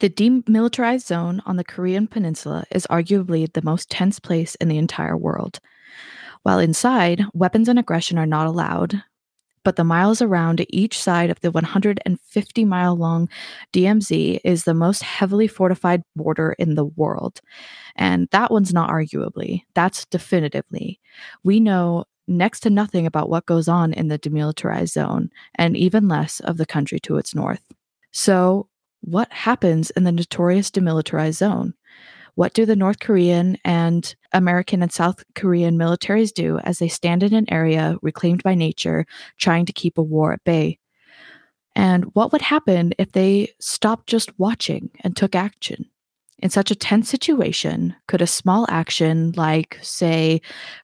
The demilitarized zone on the Korean Peninsula is arguably the most tense place in the entire world. While inside, weapons and aggression are not allowed, but the miles around each side of the 150 mile long DMZ is the most heavily fortified border in the world. And that one's not arguably, that's definitively. We know next to nothing about what goes on in the demilitarized zone, and even less of the country to its north. So, what happens in the notorious demilitarized zone? What do the North Korean and American and South Korean militaries do as they stand in an area reclaimed by nature, trying to keep a war at bay? And what would happen if they stopped just watching and took action? In such a tense situation, could a small action like, say,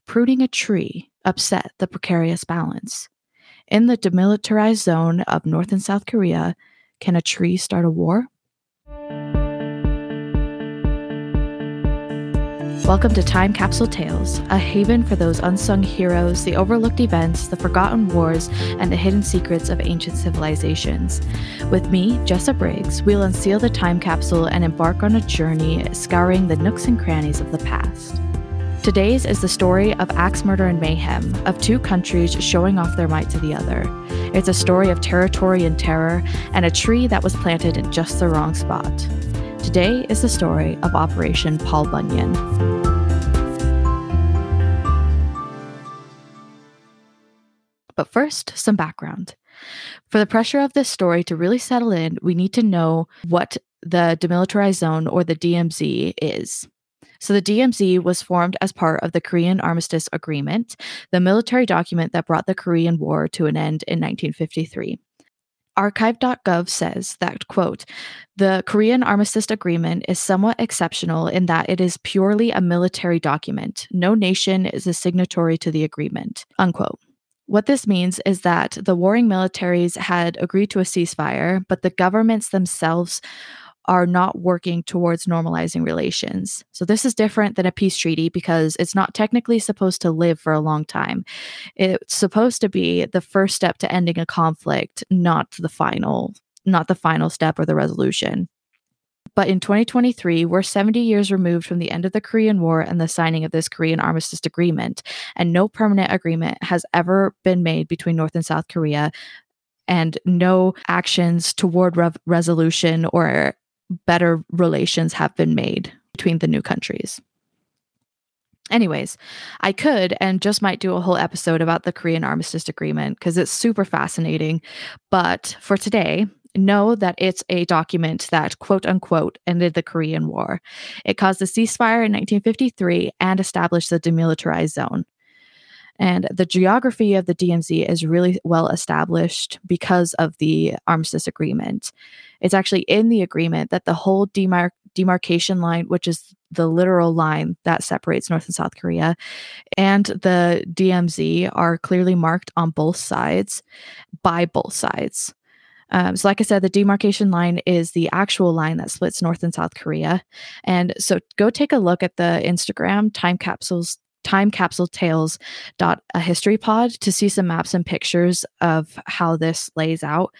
pruning a tree upset the precarious balance? In the demilitarized zone of North and South Korea, can a tree start a war? Welcome to Time Capsule Tales, a haven for those unsung heroes, the overlooked events, the forgotten wars, and the hidden secrets of ancient civilizations. With me, Jessa Briggs, we'll unseal the time capsule and embark on a journey scouring the nooks and crannies of the past. Today's is the story of axe murder and mayhem, of two countries showing off their might to the other. It's a story of territory and terror, and a tree that was planted in just the wrong spot. Today is the story of Operation Paul Bunyan. But first, some background. For the pressure of this story to really settle in, we need to know what the demilitarized zone or the DMZ is. So, the DMZ was formed as part of the Korean Armistice Agreement, the military document that brought the Korean War to an end in 1953 archive.gov says that quote the korean armistice agreement is somewhat exceptional in that it is purely a military document. No nation is a signatory to the agreement unquote. What this means is that the warring militaries had agreed to a ceasefire, but the governments themselves are not working towards normalizing relations. So, this is different than a peace treaty because it's not technically supposed to live for a long time. It's supposed to be the first step to ending a conflict, not the final, not the final step or the resolution. But in 2023, we're 70 years removed from the end of the Korean War and the signing of this Korean Armistice Agreement, and no permanent agreement has ever been made between North and South Korea, and no actions toward rev- resolution or better relations have been made between the new countries. Anyways, I could and just might do a whole episode about the Korean Armistice Agreement because it's super fascinating. But for today, know that it's a document that quote unquote ended the Korean War. It caused a ceasefire in 1953 and established the demilitarized zone. And the geography of the DMZ is really well established because of the armistice agreement. It's actually in the agreement that the whole demar- demarcation line, which is the literal line that separates North and South Korea, and the DMZ are clearly marked on both sides by both sides. Um, so, like I said, the demarcation line is the actual line that splits North and South Korea. And so, go take a look at the Instagram time capsules time capsule tales dot a history pod to see some maps and pictures of how this lays out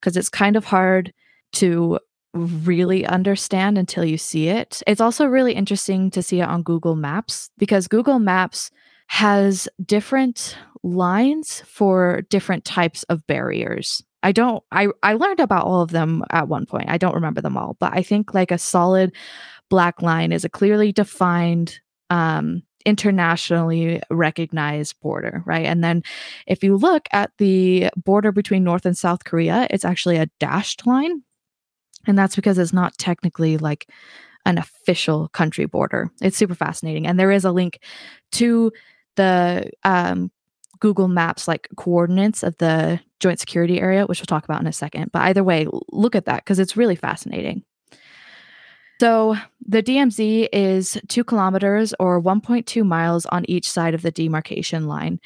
because it's kind of hard to really understand until you see it. It's also really interesting to see it on Google Maps because Google Maps has different lines for different types of barriers. I don't I I learned about all of them at one point. I don't remember them all, but I think like a solid black line is a clearly defined um internationally recognized border, right? And then if you look at the border between North and South Korea, it's actually a dashed line. And that's because it's not technically like an official country border. It's super fascinating. And there is a link to the um, Google Maps like coordinates of the joint security area, which we'll talk about in a second. But either way, look at that because it's really fascinating. So the DMZ is two kilometers or 1.2 miles on each side of the demarcation line.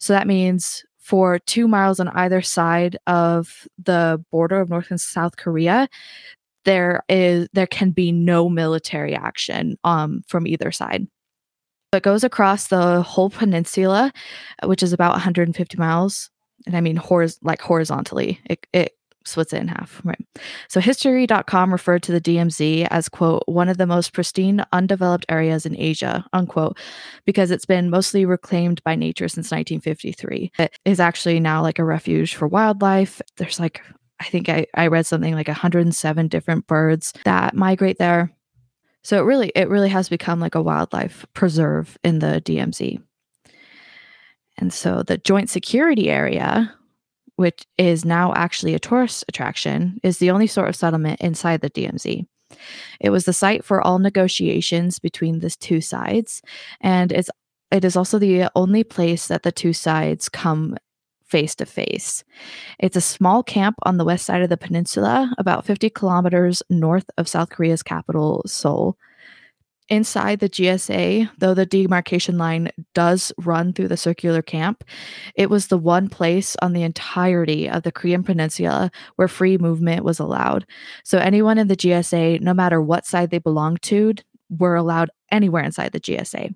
So that means for two miles on either side of the border of North and South Korea, there is there can be no military action um, from either side. It goes across the whole peninsula, which is about 150 miles, and I mean hor- like horizontally. It, it splits it in half, right? So history.com referred to the DMZ as quote one of the most pristine undeveloped areas in Asia, unquote, because it's been mostly reclaimed by nature since 1953. It is actually now like a refuge for wildlife. There's like I think I, I read something like 107 different birds that migrate there. So it really it really has become like a wildlife preserve in the DMZ. And so the joint security area, which is now actually a tourist attraction, is the only sort of settlement inside the DMZ. It was the site for all negotiations between the two sides, and it's it is also the only place that the two sides come face to face. It's a small camp on the west side of the peninsula, about 50 kilometers north of South Korea's capital, Seoul. Inside the JSA, though the demarcation line does run through the circular camp, it was the one place on the entirety of the Korean peninsula where free movement was allowed. So anyone in the JSA, no matter what side they belonged to, were allowed anywhere inside the JSA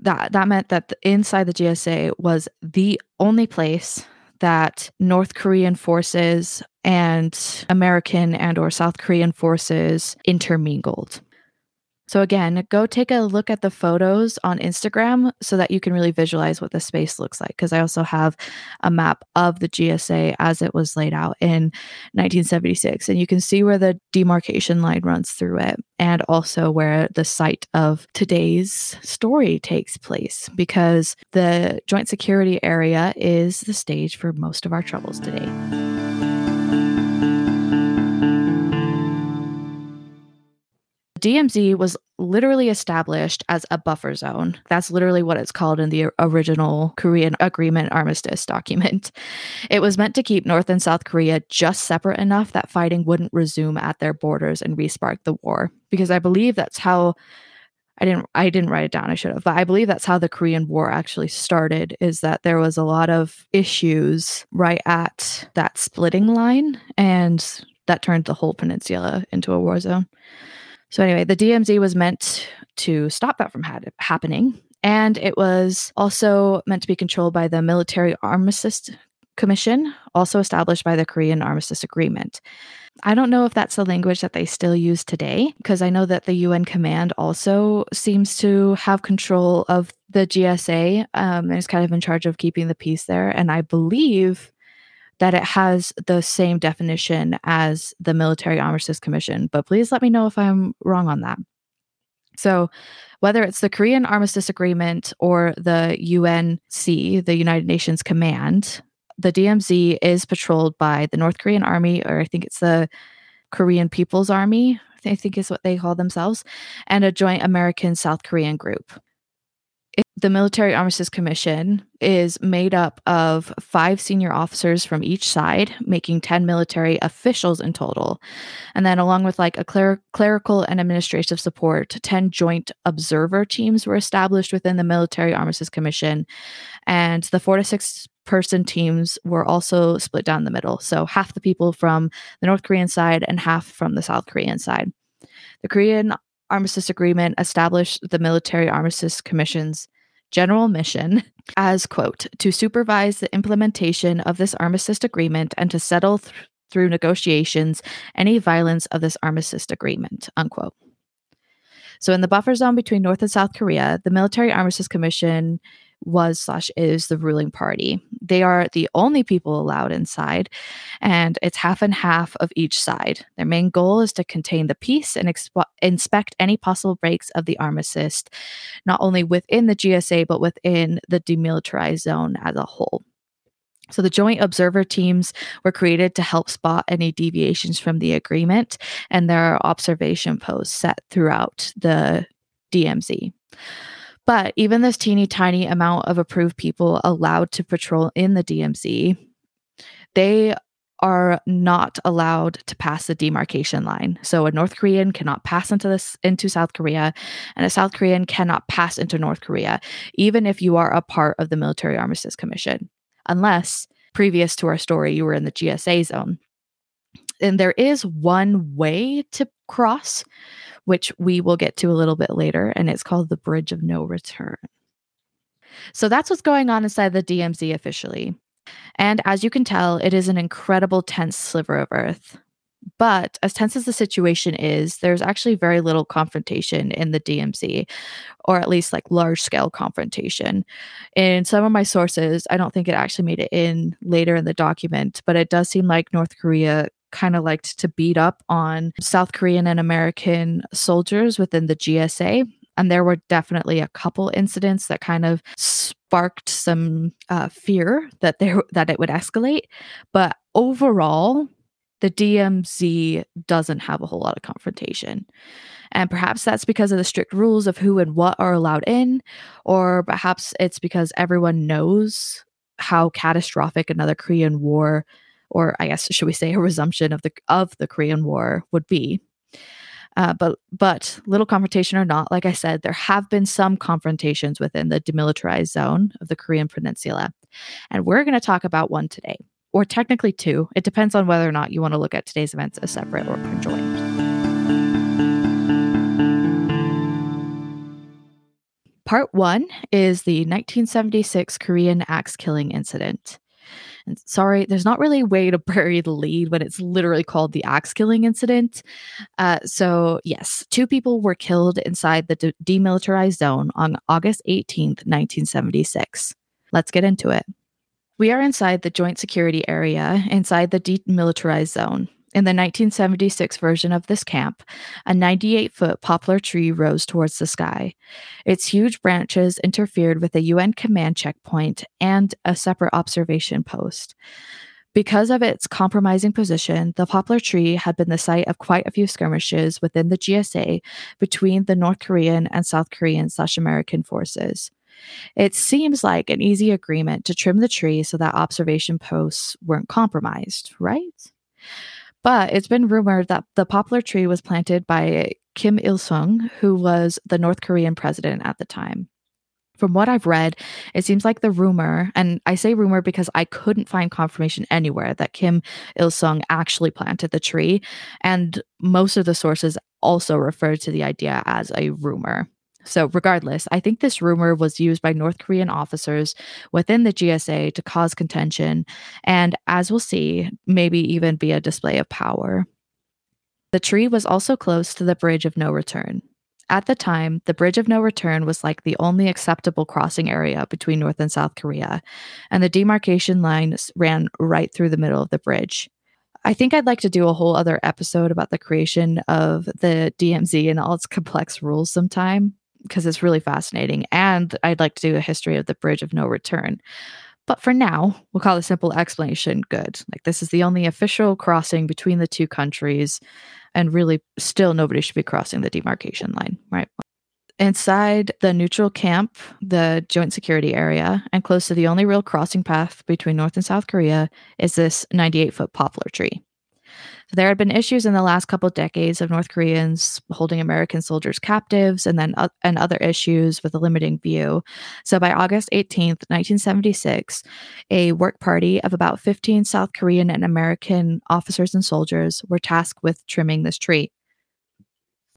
that that meant that the, inside the JSA was the only place that North Korean forces and American and or South Korean forces intermingled. So again, go take a look at the photos on Instagram so that you can really visualize what the space looks like because I also have a map of the JSA as it was laid out in 1976 and you can see where the demarcation line runs through it and also where the site of today's story takes place because the joint security area is the stage for most of our troubles today. DMZ was literally established as a buffer zone. That's literally what it's called in the original Korean Agreement Armistice document. It was meant to keep North and South Korea just separate enough that fighting wouldn't resume at their borders and respark the war. Because I believe that's how I didn't I didn't write it down, I should have, but I believe that's how the Korean War actually started, is that there was a lot of issues right at that splitting line and that turned the whole peninsula into a war zone. So, anyway, the DMZ was meant to stop that from ha- happening. And it was also meant to be controlled by the Military Armistice Commission, also established by the Korean Armistice Agreement. I don't know if that's the language that they still use today, because I know that the UN command also seems to have control of the JSA um, and is kind of in charge of keeping the peace there. And I believe that it has the same definition as the Military Armistice Commission, but please let me know if I'm wrong on that. So, whether it's the Korean Armistice Agreement or the UNC, the United Nations Command, the DMZ is patrolled by the North Korean Army, or I think it's the Korean People's Army, I think is what they call themselves, and a joint American South Korean group the Military Armistice Commission is made up of five senior officers from each side, making 10 military officials in total. And then, along with like a cler- clerical and administrative support, 10 joint observer teams were established within the Military Armistice Commission. And the four to six person teams were also split down the middle. So, half the people from the North Korean side and half from the South Korean side. The Korean Armistice Agreement established the Military Armistice Commission's general mission as, quote, to supervise the implementation of this armistice agreement and to settle th- through negotiations any violence of this armistice agreement, unquote. So, in the buffer zone between North and South Korea, the Military Armistice Commission was slash is the ruling party. They are the only people allowed inside, and it's half and half of each side. Their main goal is to contain the peace and expo- inspect any possible breaks of the armistice, not only within the JSA, but within the demilitarized zone as a whole. So, the joint observer teams were created to help spot any deviations from the agreement, and there are observation posts set throughout the DMZ. But even this teeny tiny amount of approved people allowed to patrol in the DMZ, they are not allowed to pass the demarcation line. So a North Korean cannot pass into this into South Korea and a South Korean cannot pass into North Korea even if you are a part of the Military Armistice Commission unless previous to our story you were in the JSA zone. And there is one way to cross which we will get to a little bit later, and it's called the Bridge of No Return. So that's what's going on inside the DMZ officially. And as you can tell, it is an incredible tense sliver of earth. But as tense as the situation is, there's actually very little confrontation in the DMZ, or at least like large scale confrontation. In some of my sources, I don't think it actually made it in later in the document, but it does seem like North Korea kind of liked to beat up on South Korean and American soldiers within the JSA. And there were definitely a couple incidents that kind of sparked some uh, fear that there that it would escalate. But overall, the DMZ doesn't have a whole lot of confrontation. And perhaps that's because of the strict rules of who and what are allowed in, or perhaps it's because everyone knows how catastrophic another Korean war, or I guess should we say a resumption of the of the Korean War would be. Uh, but but little confrontation or not, like I said, there have been some confrontations within the demilitarized zone of the Korean Peninsula, and we're going to talk about one today or technically two. It depends on whether or not you want to look at today's events as separate or conjoined. Part one is the 1976 Korean axe killing incident. And sorry, there's not really a way to bury the lead when it's literally called the axe killing incident. Uh, so, yes, two people were killed inside the de- demilitarized zone on August 18th, 1976. Let's get into it. We are inside the joint security area inside the demilitarized zone. In the 1976 version of this camp, a 98 foot poplar tree rose towards the sky. Its huge branches interfered with a UN command checkpoint and a separate observation post. Because of its compromising position, the poplar tree had been the site of quite a few skirmishes within the JSA between the North Korean and South Korean slash American forces. It seems like an easy agreement to trim the tree so that observation posts weren't compromised, right? But it's been rumored that the poplar tree was planted by Kim Il sung, who was the North Korean president at the time. From what I've read, it seems like the rumor, and I say rumor because I couldn't find confirmation anywhere that Kim Il sung actually planted the tree. And most of the sources also refer to the idea as a rumor. So, regardless, I think this rumor was used by North Korean officers within the JSA to cause contention, and as we'll see, maybe even be a display of power. The tree was also close to the Bridge of No Return. At the time, the Bridge of No Return was like the only acceptable crossing area between North and South Korea, and the demarcation line ran right through the middle of the bridge. I think I'd like to do a whole other episode about the creation of the DMZ and all its complex rules sometime because it's really fascinating. And I'd like to do a history of the Bridge of No Return. But for now, we'll call the simple explanation good. Like, this is the only official crossing between the two countries, and really, still nobody should be crossing the demarcation line, right? Inside the neutral camp, the joint security area, and close to the only real crossing path between North and South Korea is this 98 foot poplar tree. There had been issues in the last couple of decades of North Koreans holding American soldiers captives and then uh, and other issues with a limiting view. So by August 18th, 1976, a work party of about 15 South Korean and American officers and soldiers were tasked with trimming this tree.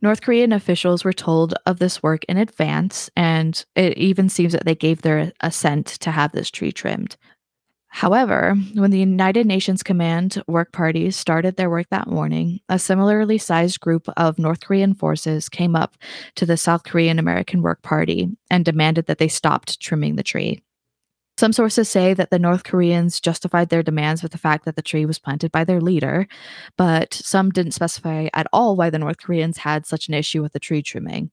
North Korean officials were told of this work in advance, and it even seems that they gave their assent to have this tree trimmed. However, when the United Nations Command work parties started their work that morning, a similarly sized group of North Korean forces came up to the South Korean American Work Party and demanded that they stopped trimming the tree. Some sources say that the North Koreans justified their demands with the fact that the tree was planted by their leader, but some didn't specify at all why the North Koreans had such an issue with the tree trimming.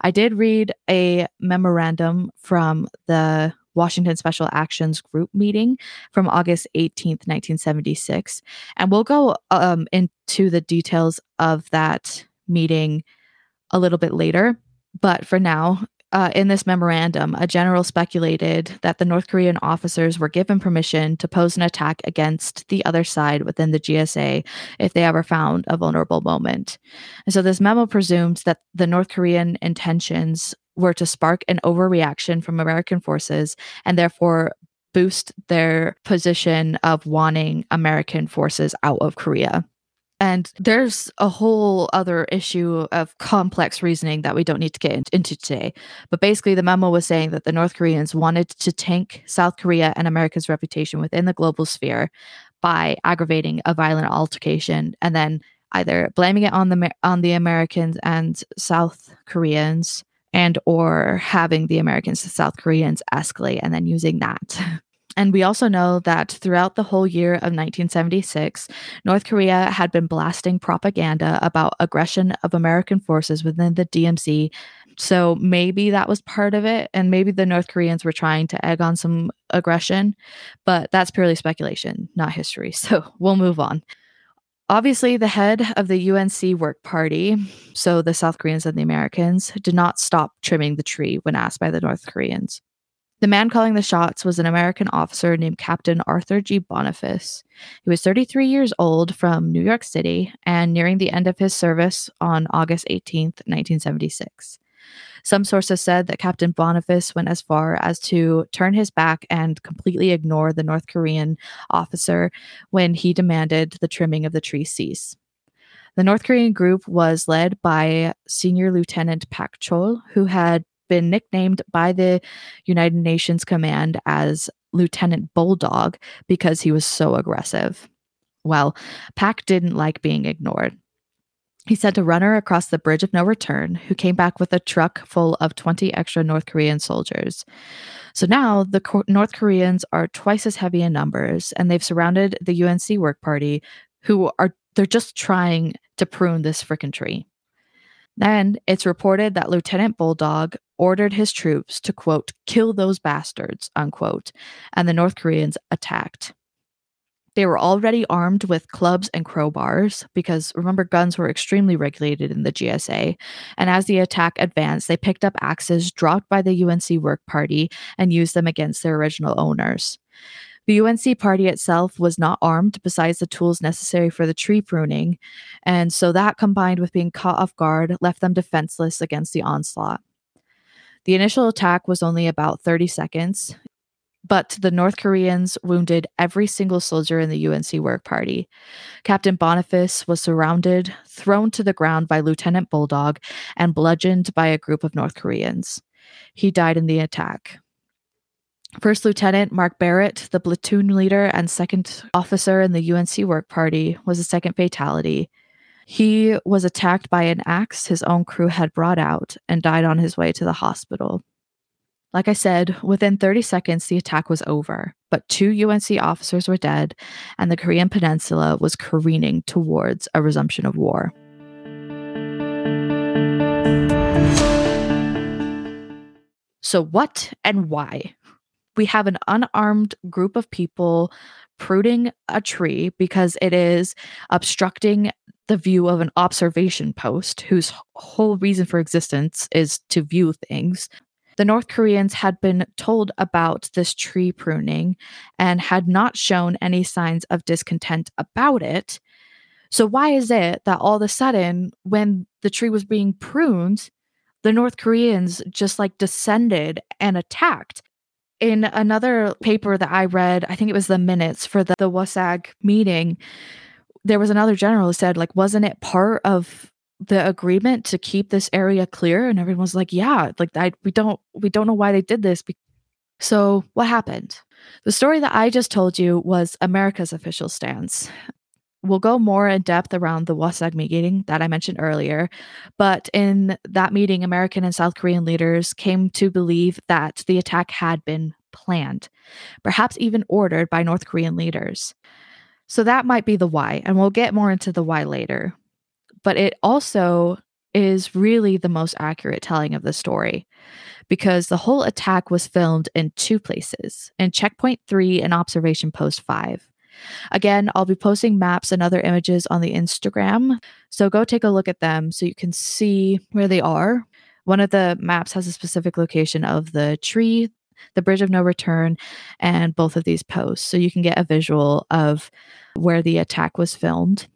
I did read a memorandum from the Washington Special Actions Group meeting from August 18th, 1976. And we'll go um, into the details of that meeting a little bit later. But for now, uh, in this memorandum, a general speculated that the North Korean officers were given permission to pose an attack against the other side within the JSA if they ever found a vulnerable moment. And so this memo presumes that the North Korean intentions were to spark an overreaction from American forces and therefore boost their position of wanting American forces out of Korea. And there's a whole other issue of complex reasoning that we don't need to get into today. But basically, the memo was saying that the North Koreans wanted to tank South Korea and America's reputation within the global sphere by aggravating a violent altercation and then either blaming it on the on the Americans and South Koreans and or having the Americans and South Koreans escalate and then using that And we also know that throughout the whole year of 1976, North Korea had been blasting propaganda about aggression of American forces within the DMZ. So maybe that was part of it. And maybe the North Koreans were trying to egg on some aggression, but that's purely speculation, not history. So we'll move on. Obviously, the head of the UNC Work Party, so the South Koreans and the Americans, did not stop trimming the tree when asked by the North Koreans. The man calling the shots was an American officer named Captain Arthur G. Boniface. He was 33 years old from New York City and nearing the end of his service on August 18, 1976. Some sources said that Captain Boniface went as far as to turn his back and completely ignore the North Korean officer when he demanded the trimming of the tree cease. The North Korean group was led by Senior Lieutenant Pak Chol, who had been nicknamed by the United Nations Command as Lieutenant Bulldog because he was so aggressive. Well, Pak didn't like being ignored. He sent a runner across the bridge of no return who came back with a truck full of 20 extra North Korean soldiers. So now the Co- North Koreans are twice as heavy in numbers and they've surrounded the UNC work party who are they're just trying to prune this frickin' tree. Then it's reported that Lieutenant Bulldog ordered his troops to, quote, kill those bastards, unquote, and the North Koreans attacked. They were already armed with clubs and crowbars because remember, guns were extremely regulated in the JSA. And as the attack advanced, they picked up axes dropped by the UNC work party and used them against their original owners. The UNC party itself was not armed besides the tools necessary for the tree pruning, and so that combined with being caught off guard left them defenseless against the onslaught. The initial attack was only about 30 seconds, but the North Koreans wounded every single soldier in the UNC work party. Captain Boniface was surrounded, thrown to the ground by Lieutenant Bulldog, and bludgeoned by a group of North Koreans. He died in the attack. First Lieutenant Mark Barrett, the platoon leader and second officer in the UNC work party, was the second fatality. He was attacked by an axe his own crew had brought out and died on his way to the hospital. Like I said, within 30 seconds, the attack was over, but two UNC officers were dead, and the Korean Peninsula was careening towards a resumption of war. So, what and why? we have an unarmed group of people pruning a tree because it is obstructing the view of an observation post whose whole reason for existence is to view things. The North Koreans had been told about this tree pruning and had not shown any signs of discontent about it. So, why is it that all of a sudden, when the tree was being pruned, the North Koreans just like descended and attacked? in another paper that I read, I think it was the minutes for the, the WASAG meeting, there was another general who said, like, wasn't it part of the agreement to keep this area clear? And everyone was like, yeah, like I, we don't we don't know why they did this. So what happened? The story that I just told you was America's official stance. We'll go more in depth around the WASAG meeting that I mentioned earlier. But in that meeting, American and South Korean leaders came to believe that the attack had been planned, perhaps even ordered by North Korean leaders. So that might be the why, and we'll get more into the why later. But it also is really the most accurate telling of the story because the whole attack was filmed in two places in checkpoint 3 and observation post 5 Again, I'll be posting maps and other images on the Instagram. So go take a look at them so you can see where they are. One of the maps has a specific location of the tree, the bridge of no return, and both of these posts. So you can get a visual of where the attack was filmed.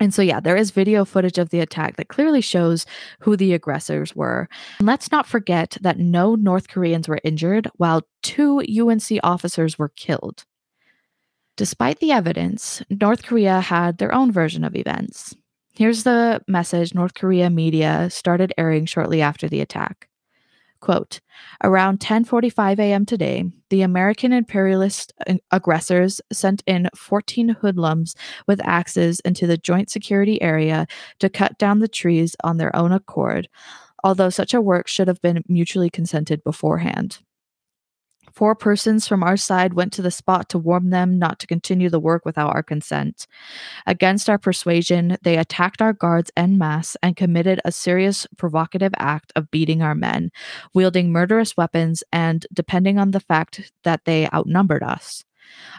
And so, yeah, there is video footage of the attack that clearly shows who the aggressors were. And let's not forget that no North Koreans were injured, while two UNC officers were killed. Despite the evidence, North Korea had their own version of events. Here's the message North Korea media started airing shortly after the attack. Quote, around 10:45 a.m. today, the American imperialist aggressors sent in 14 hoodlums with axes into the joint security area to cut down the trees on their own accord, although such a work should have been mutually consented beforehand. Four persons from our side went to the spot to warn them not to continue the work without our consent. Against our persuasion, they attacked our guards en masse and committed a serious provocative act of beating our men, wielding murderous weapons and depending on the fact that they outnumbered us.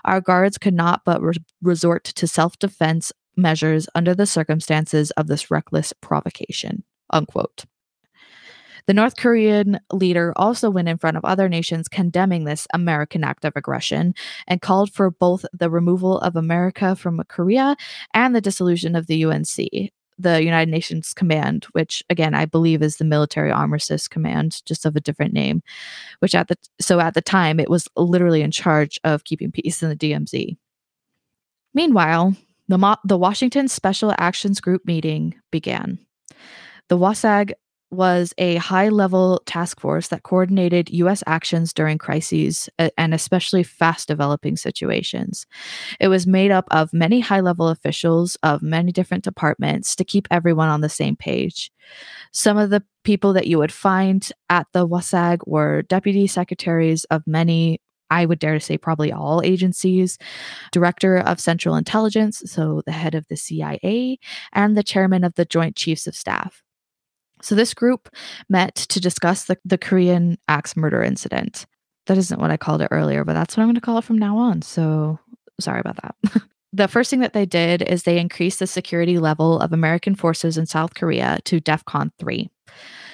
Our guards could not but re- resort to self defense measures under the circumstances of this reckless provocation. Unquote. The North Korean leader also went in front of other nations condemning this American act of aggression and called for both the removal of America from Korea and the dissolution of the UNC, the United Nations Command, which again I believe is the Military Armistice Command, just of a different name. Which at the so at the time it was literally in charge of keeping peace in the DMZ. Meanwhile, the, Mo- the Washington Special Actions Group meeting began. The WASAG was a high level task force that coordinated U.S. actions during crises and especially fast developing situations. It was made up of many high level officials of many different departments to keep everyone on the same page. Some of the people that you would find at the WASAG were deputy secretaries of many I would dare to say probably all agencies, director of central intelligence, so the head of the CIA, and the chairman of the Joint Chiefs of Staff. So this group met to discuss the, the Korean axe murder incident. That isn't what I called it earlier, but that's what I'm going to call it from now on. So sorry about that. the first thing that they did is they increased the security level of American forces in South Korea to DEFCON 3.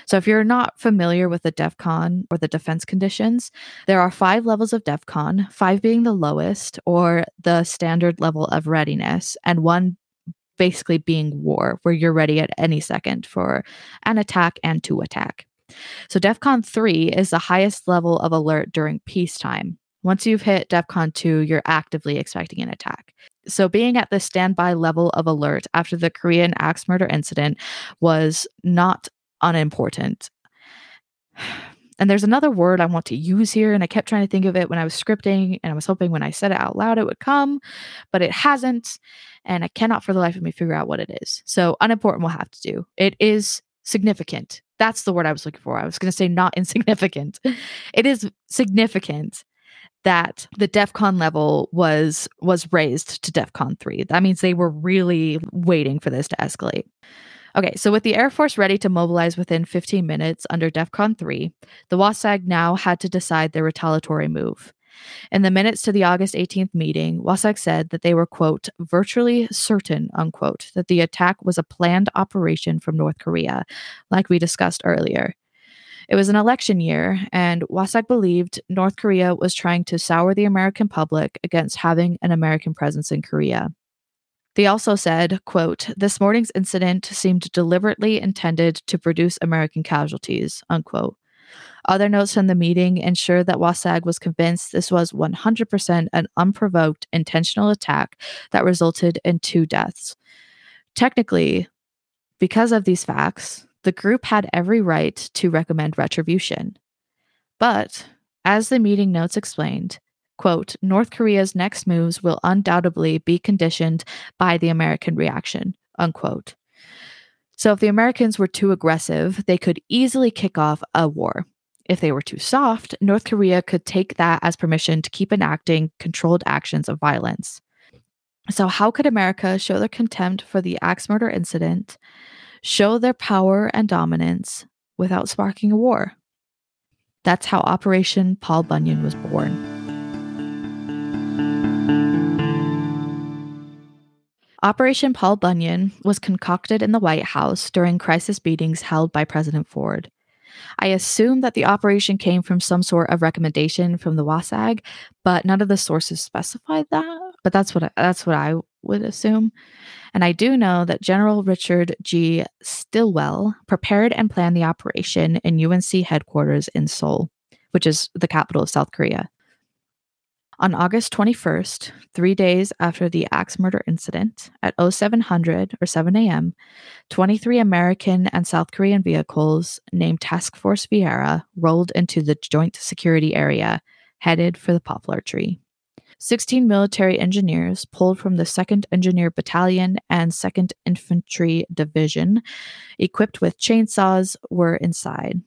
So, if you're not familiar with the DEFCON or the defense conditions, there are five levels of DEFCON, five being the lowest or the standard level of readiness, and one basically being war, where you're ready at any second for an attack and to attack. So, DEFCON 3 is the highest level of alert during peacetime. Once you've hit DEFCON 2, you're actively expecting an attack. So, being at the standby level of alert after the Korean axe murder incident was not unimportant. And there's another word I want to use here, and I kept trying to think of it when I was scripting, and I was hoping when I said it out loud it would come, but it hasn't. And I cannot for the life of me figure out what it is. So, unimportant will have to do. It is significant. That's the word I was looking for. I was going to say not insignificant. it is significant that the DEFCON level was was raised to DEFCON 3. That means they were really waiting for this to escalate. Okay, so with the Air Force ready to mobilize within 15 minutes under DEFCON 3, the WASAG now had to decide their retaliatory move. In the minutes to the August 18th meeting, WASAG said that they were, quote, virtually certain, unquote, that the attack was a planned operation from North Korea, like we discussed earlier. It was an election year, and WASAG believed North Korea was trying to sour the American public against having an American presence in Korea. They also said, quote, this morning's incident seemed deliberately intended to produce American casualties, unquote. Other notes from the meeting ensured that WASAG was convinced this was 100% an unprovoked intentional attack that resulted in two deaths. Technically, because of these facts, the group had every right to recommend retribution. But, as the meeting notes explained, quote, North Korea's next moves will undoubtedly be conditioned by the American reaction, unquote. So if the Americans were too aggressive, they could easily kick off a war. If they were too soft, North Korea could take that as permission to keep enacting controlled actions of violence. So, how could America show their contempt for the axe murder incident, show their power and dominance without sparking a war? That's how Operation Paul Bunyan was born. Operation Paul Bunyan was concocted in the White House during crisis meetings held by President Ford. I assume that the operation came from some sort of recommendation from the WASAG, but none of the sources specified that. But that's what I, that's what I would assume. And I do know that General Richard G. Stilwell prepared and planned the operation in UNC headquarters in Seoul, which is the capital of South Korea. On August 21st, three days after the axe murder incident, at 0700 or 7 a.m., 23 American and South Korean vehicles named Task Force Vierra rolled into the joint security area, headed for the poplar tree. 16 military engineers pulled from the 2nd Engineer Battalion and 2nd Infantry Division, equipped with chainsaws, were inside.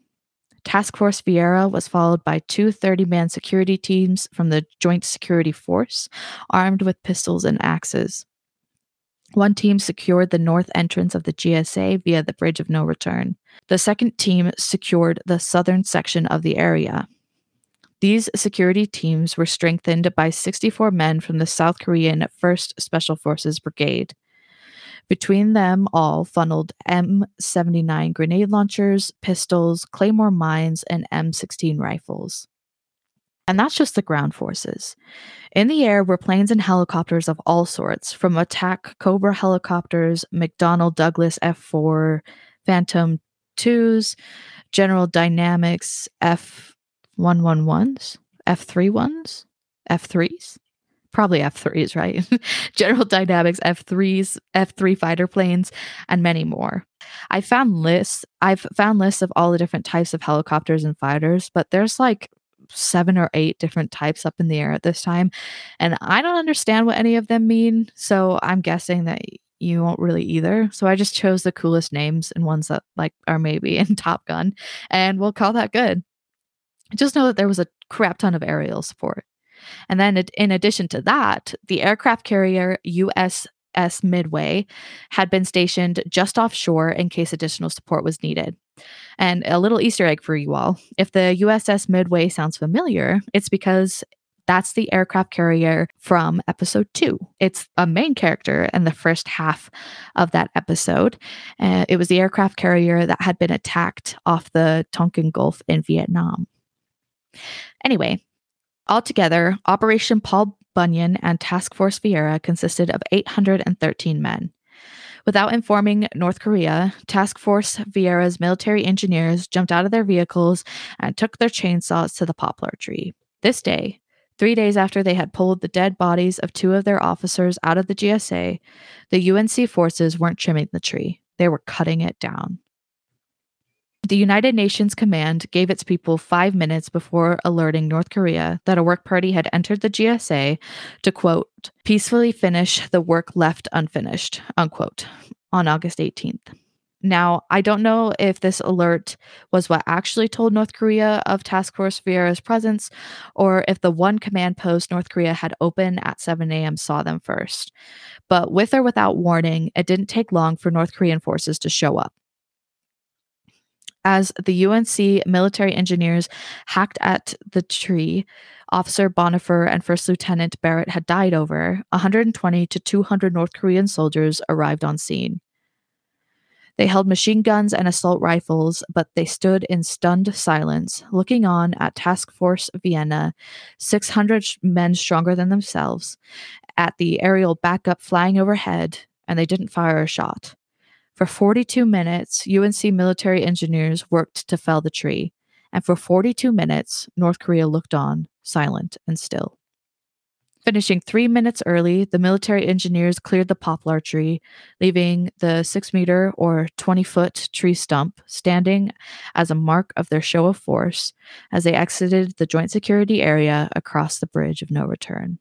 Task Force Vierra was followed by two 30 man security teams from the Joint Security Force, armed with pistols and axes. One team secured the north entrance of the JSA via the Bridge of No Return. The second team secured the southern section of the area. These security teams were strengthened by 64 men from the South Korean 1st Special Forces Brigade. Between them all funneled M79 grenade launchers, pistols, claymore mines, and M16 rifles. And that's just the ground forces. In the air were planes and helicopters of all sorts, from attack Cobra helicopters, McDonnell Douglas F 4, Phantom 2s, General Dynamics F 111s, F 31s, F 3s, probably F3s, right? General Dynamics F3s, F3 fighter planes, and many more. I found lists, I've found lists of all the different types of helicopters and fighters, but there's like seven or eight different types up in the air at this time. And I don't understand what any of them mean. So I'm guessing that you won't really either. So I just chose the coolest names and ones that like are maybe in Top Gun, and we'll call that good. Just know that there was a crap ton of aerial support. And then, in addition to that, the aircraft carrier USS Midway had been stationed just offshore in case additional support was needed. And a little Easter egg for you all if the USS Midway sounds familiar, it's because that's the aircraft carrier from episode two. It's a main character in the first half of that episode. Uh, it was the aircraft carrier that had been attacked off the Tonkin Gulf in Vietnam. Anyway, Altogether, Operation Paul Bunyan and Task Force Vierra consisted of 813 men. Without informing North Korea, Task Force Vierra's military engineers jumped out of their vehicles and took their chainsaws to the poplar tree. This day, three days after they had pulled the dead bodies of two of their officers out of the JSA, the UNC forces weren't trimming the tree, they were cutting it down. The United Nations Command gave its people five minutes before alerting North Korea that a work party had entered the JSA to, quote, peacefully finish the work left unfinished, unquote, on August 18th. Now, I don't know if this alert was what actually told North Korea of Task Force Vierra's presence, or if the one command post North Korea had open at 7 a.m. saw them first. But with or without warning, it didn't take long for North Korean forces to show up as the UNC military engineers hacked at the tree Officer Boniface and First Lieutenant Barrett had died over, 120 to 200 North Korean soldiers arrived on scene. They held machine guns and assault rifles, but they stood in stunned silence, looking on at Task Force Vierra, 600 men stronger than themselves, at the aerial backup flying overhead, and they didn't fire a shot. For 42 minutes, UNC military engineers worked to fell the tree, and for 42 minutes, North Korea looked on, silent and still. Finishing three minutes early, the military engineers cleared the poplar tree, leaving the six meter or 20 foot tree stump standing as a mark of their show of force as they exited the joint security area across the bridge of no return.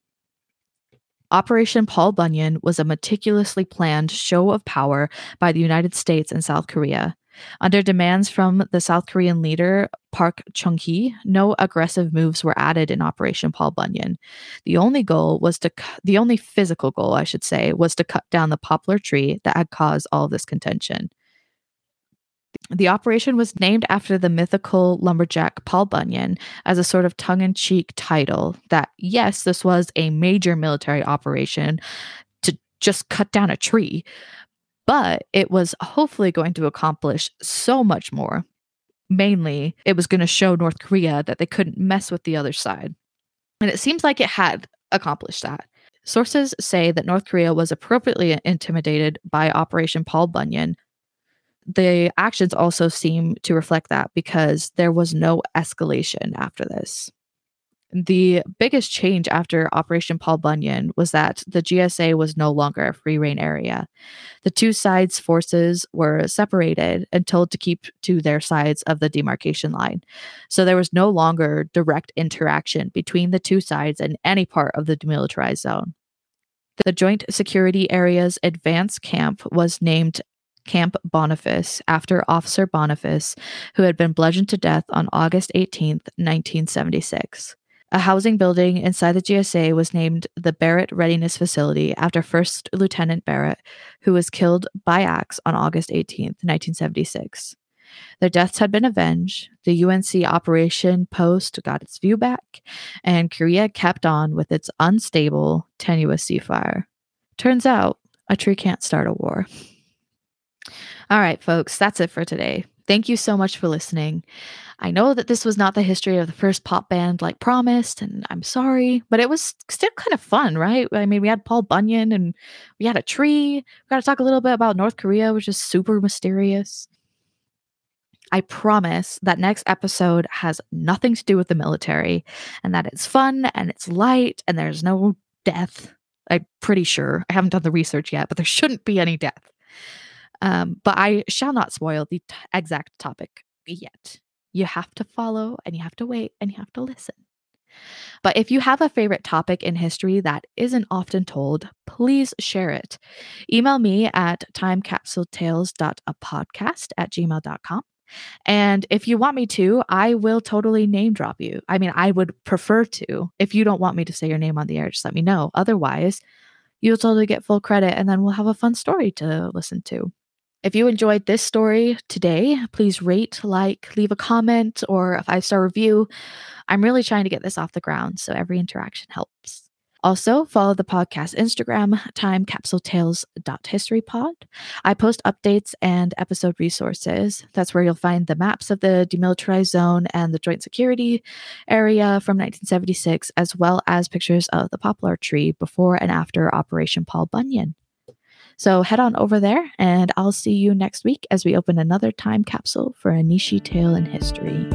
Operation Paul Bunyan was a meticulously planned show of power by the United States and South Korea. Under demands from the South Korean leader Park Chung hee, no aggressive moves were added in Operation Paul Bunyan. The only goal was to, cu- the only physical goal, I should say, was to cut down the poplar tree that had caused all this contention. The operation was named after the mythical lumberjack Paul Bunyan as a sort of tongue in cheek title that, yes, this was a major military operation to just cut down a tree, but it was hopefully going to accomplish so much more. Mainly, it was going to show North Korea that they couldn't mess with the other side. And it seems like it had accomplished that. Sources say that North Korea was appropriately intimidated by Operation Paul Bunyan, the actions also seem to reflect that because there was no escalation after this. The biggest change after Operation Paul Bunyan was that the JSA was no longer a free reign area. The two sides' forces were separated and told to keep to their sides of the demarcation line. So there was no longer direct interaction between the two sides in any part of the demilitarized zone. The Joint Security Area's advance camp was named Camp Boniface after Officer Boniface, who had been bludgeoned to death on August 18, 1976. A housing building inside the JSA was named the Barrett Readiness Facility after First Lieutenant Barrett, who was killed by axe on August 18, 1976. Their deaths had been avenged, the UNC Operation Post got its view back, and Korea kept on with its unstable, tenuous ceasefire. Turns out, a tree can't start a war. All right, folks, that's it for today. Thank you so much for listening. I know that this was not the history of the first pop band like promised, and I'm sorry, but it was still kind of fun, right? I mean, we had Paul Bunyan and we had a tree. We got to talk a little bit about North Korea, which is super mysterious. I promise that next episode has nothing to do with the military and that it's fun and it's light and there's no death. I'm pretty sure. I haven't done the research yet, but there shouldn't be any death. Um, but I shall not spoil the t- exact topic yet. You have to follow and you have to wait and you have to listen. But if you have a favorite topic in history that isn't often told, please share it. Email me at timecapsuletales.apodcast at gmail.com. And if you want me to, I will totally name drop you. I mean, I would prefer to. If you don't want me to say your name on the air, just let me know. Otherwise, you'll totally get full credit and then we'll have a fun story to listen to. If you enjoyed this story today, please rate, like, leave a comment, or a five star review. I'm really trying to get this off the ground, so every interaction helps. Also, follow the podcast Instagram, timecapsuletales.historypod. I post updates and episode resources. That's where you'll find the maps of the demilitarized zone and the joint security area from 1976, as well as pictures of the poplar tree before and after Operation Paul Bunyan. So head on over there, and I'll see you next week as we open another time capsule for a niche tale in history.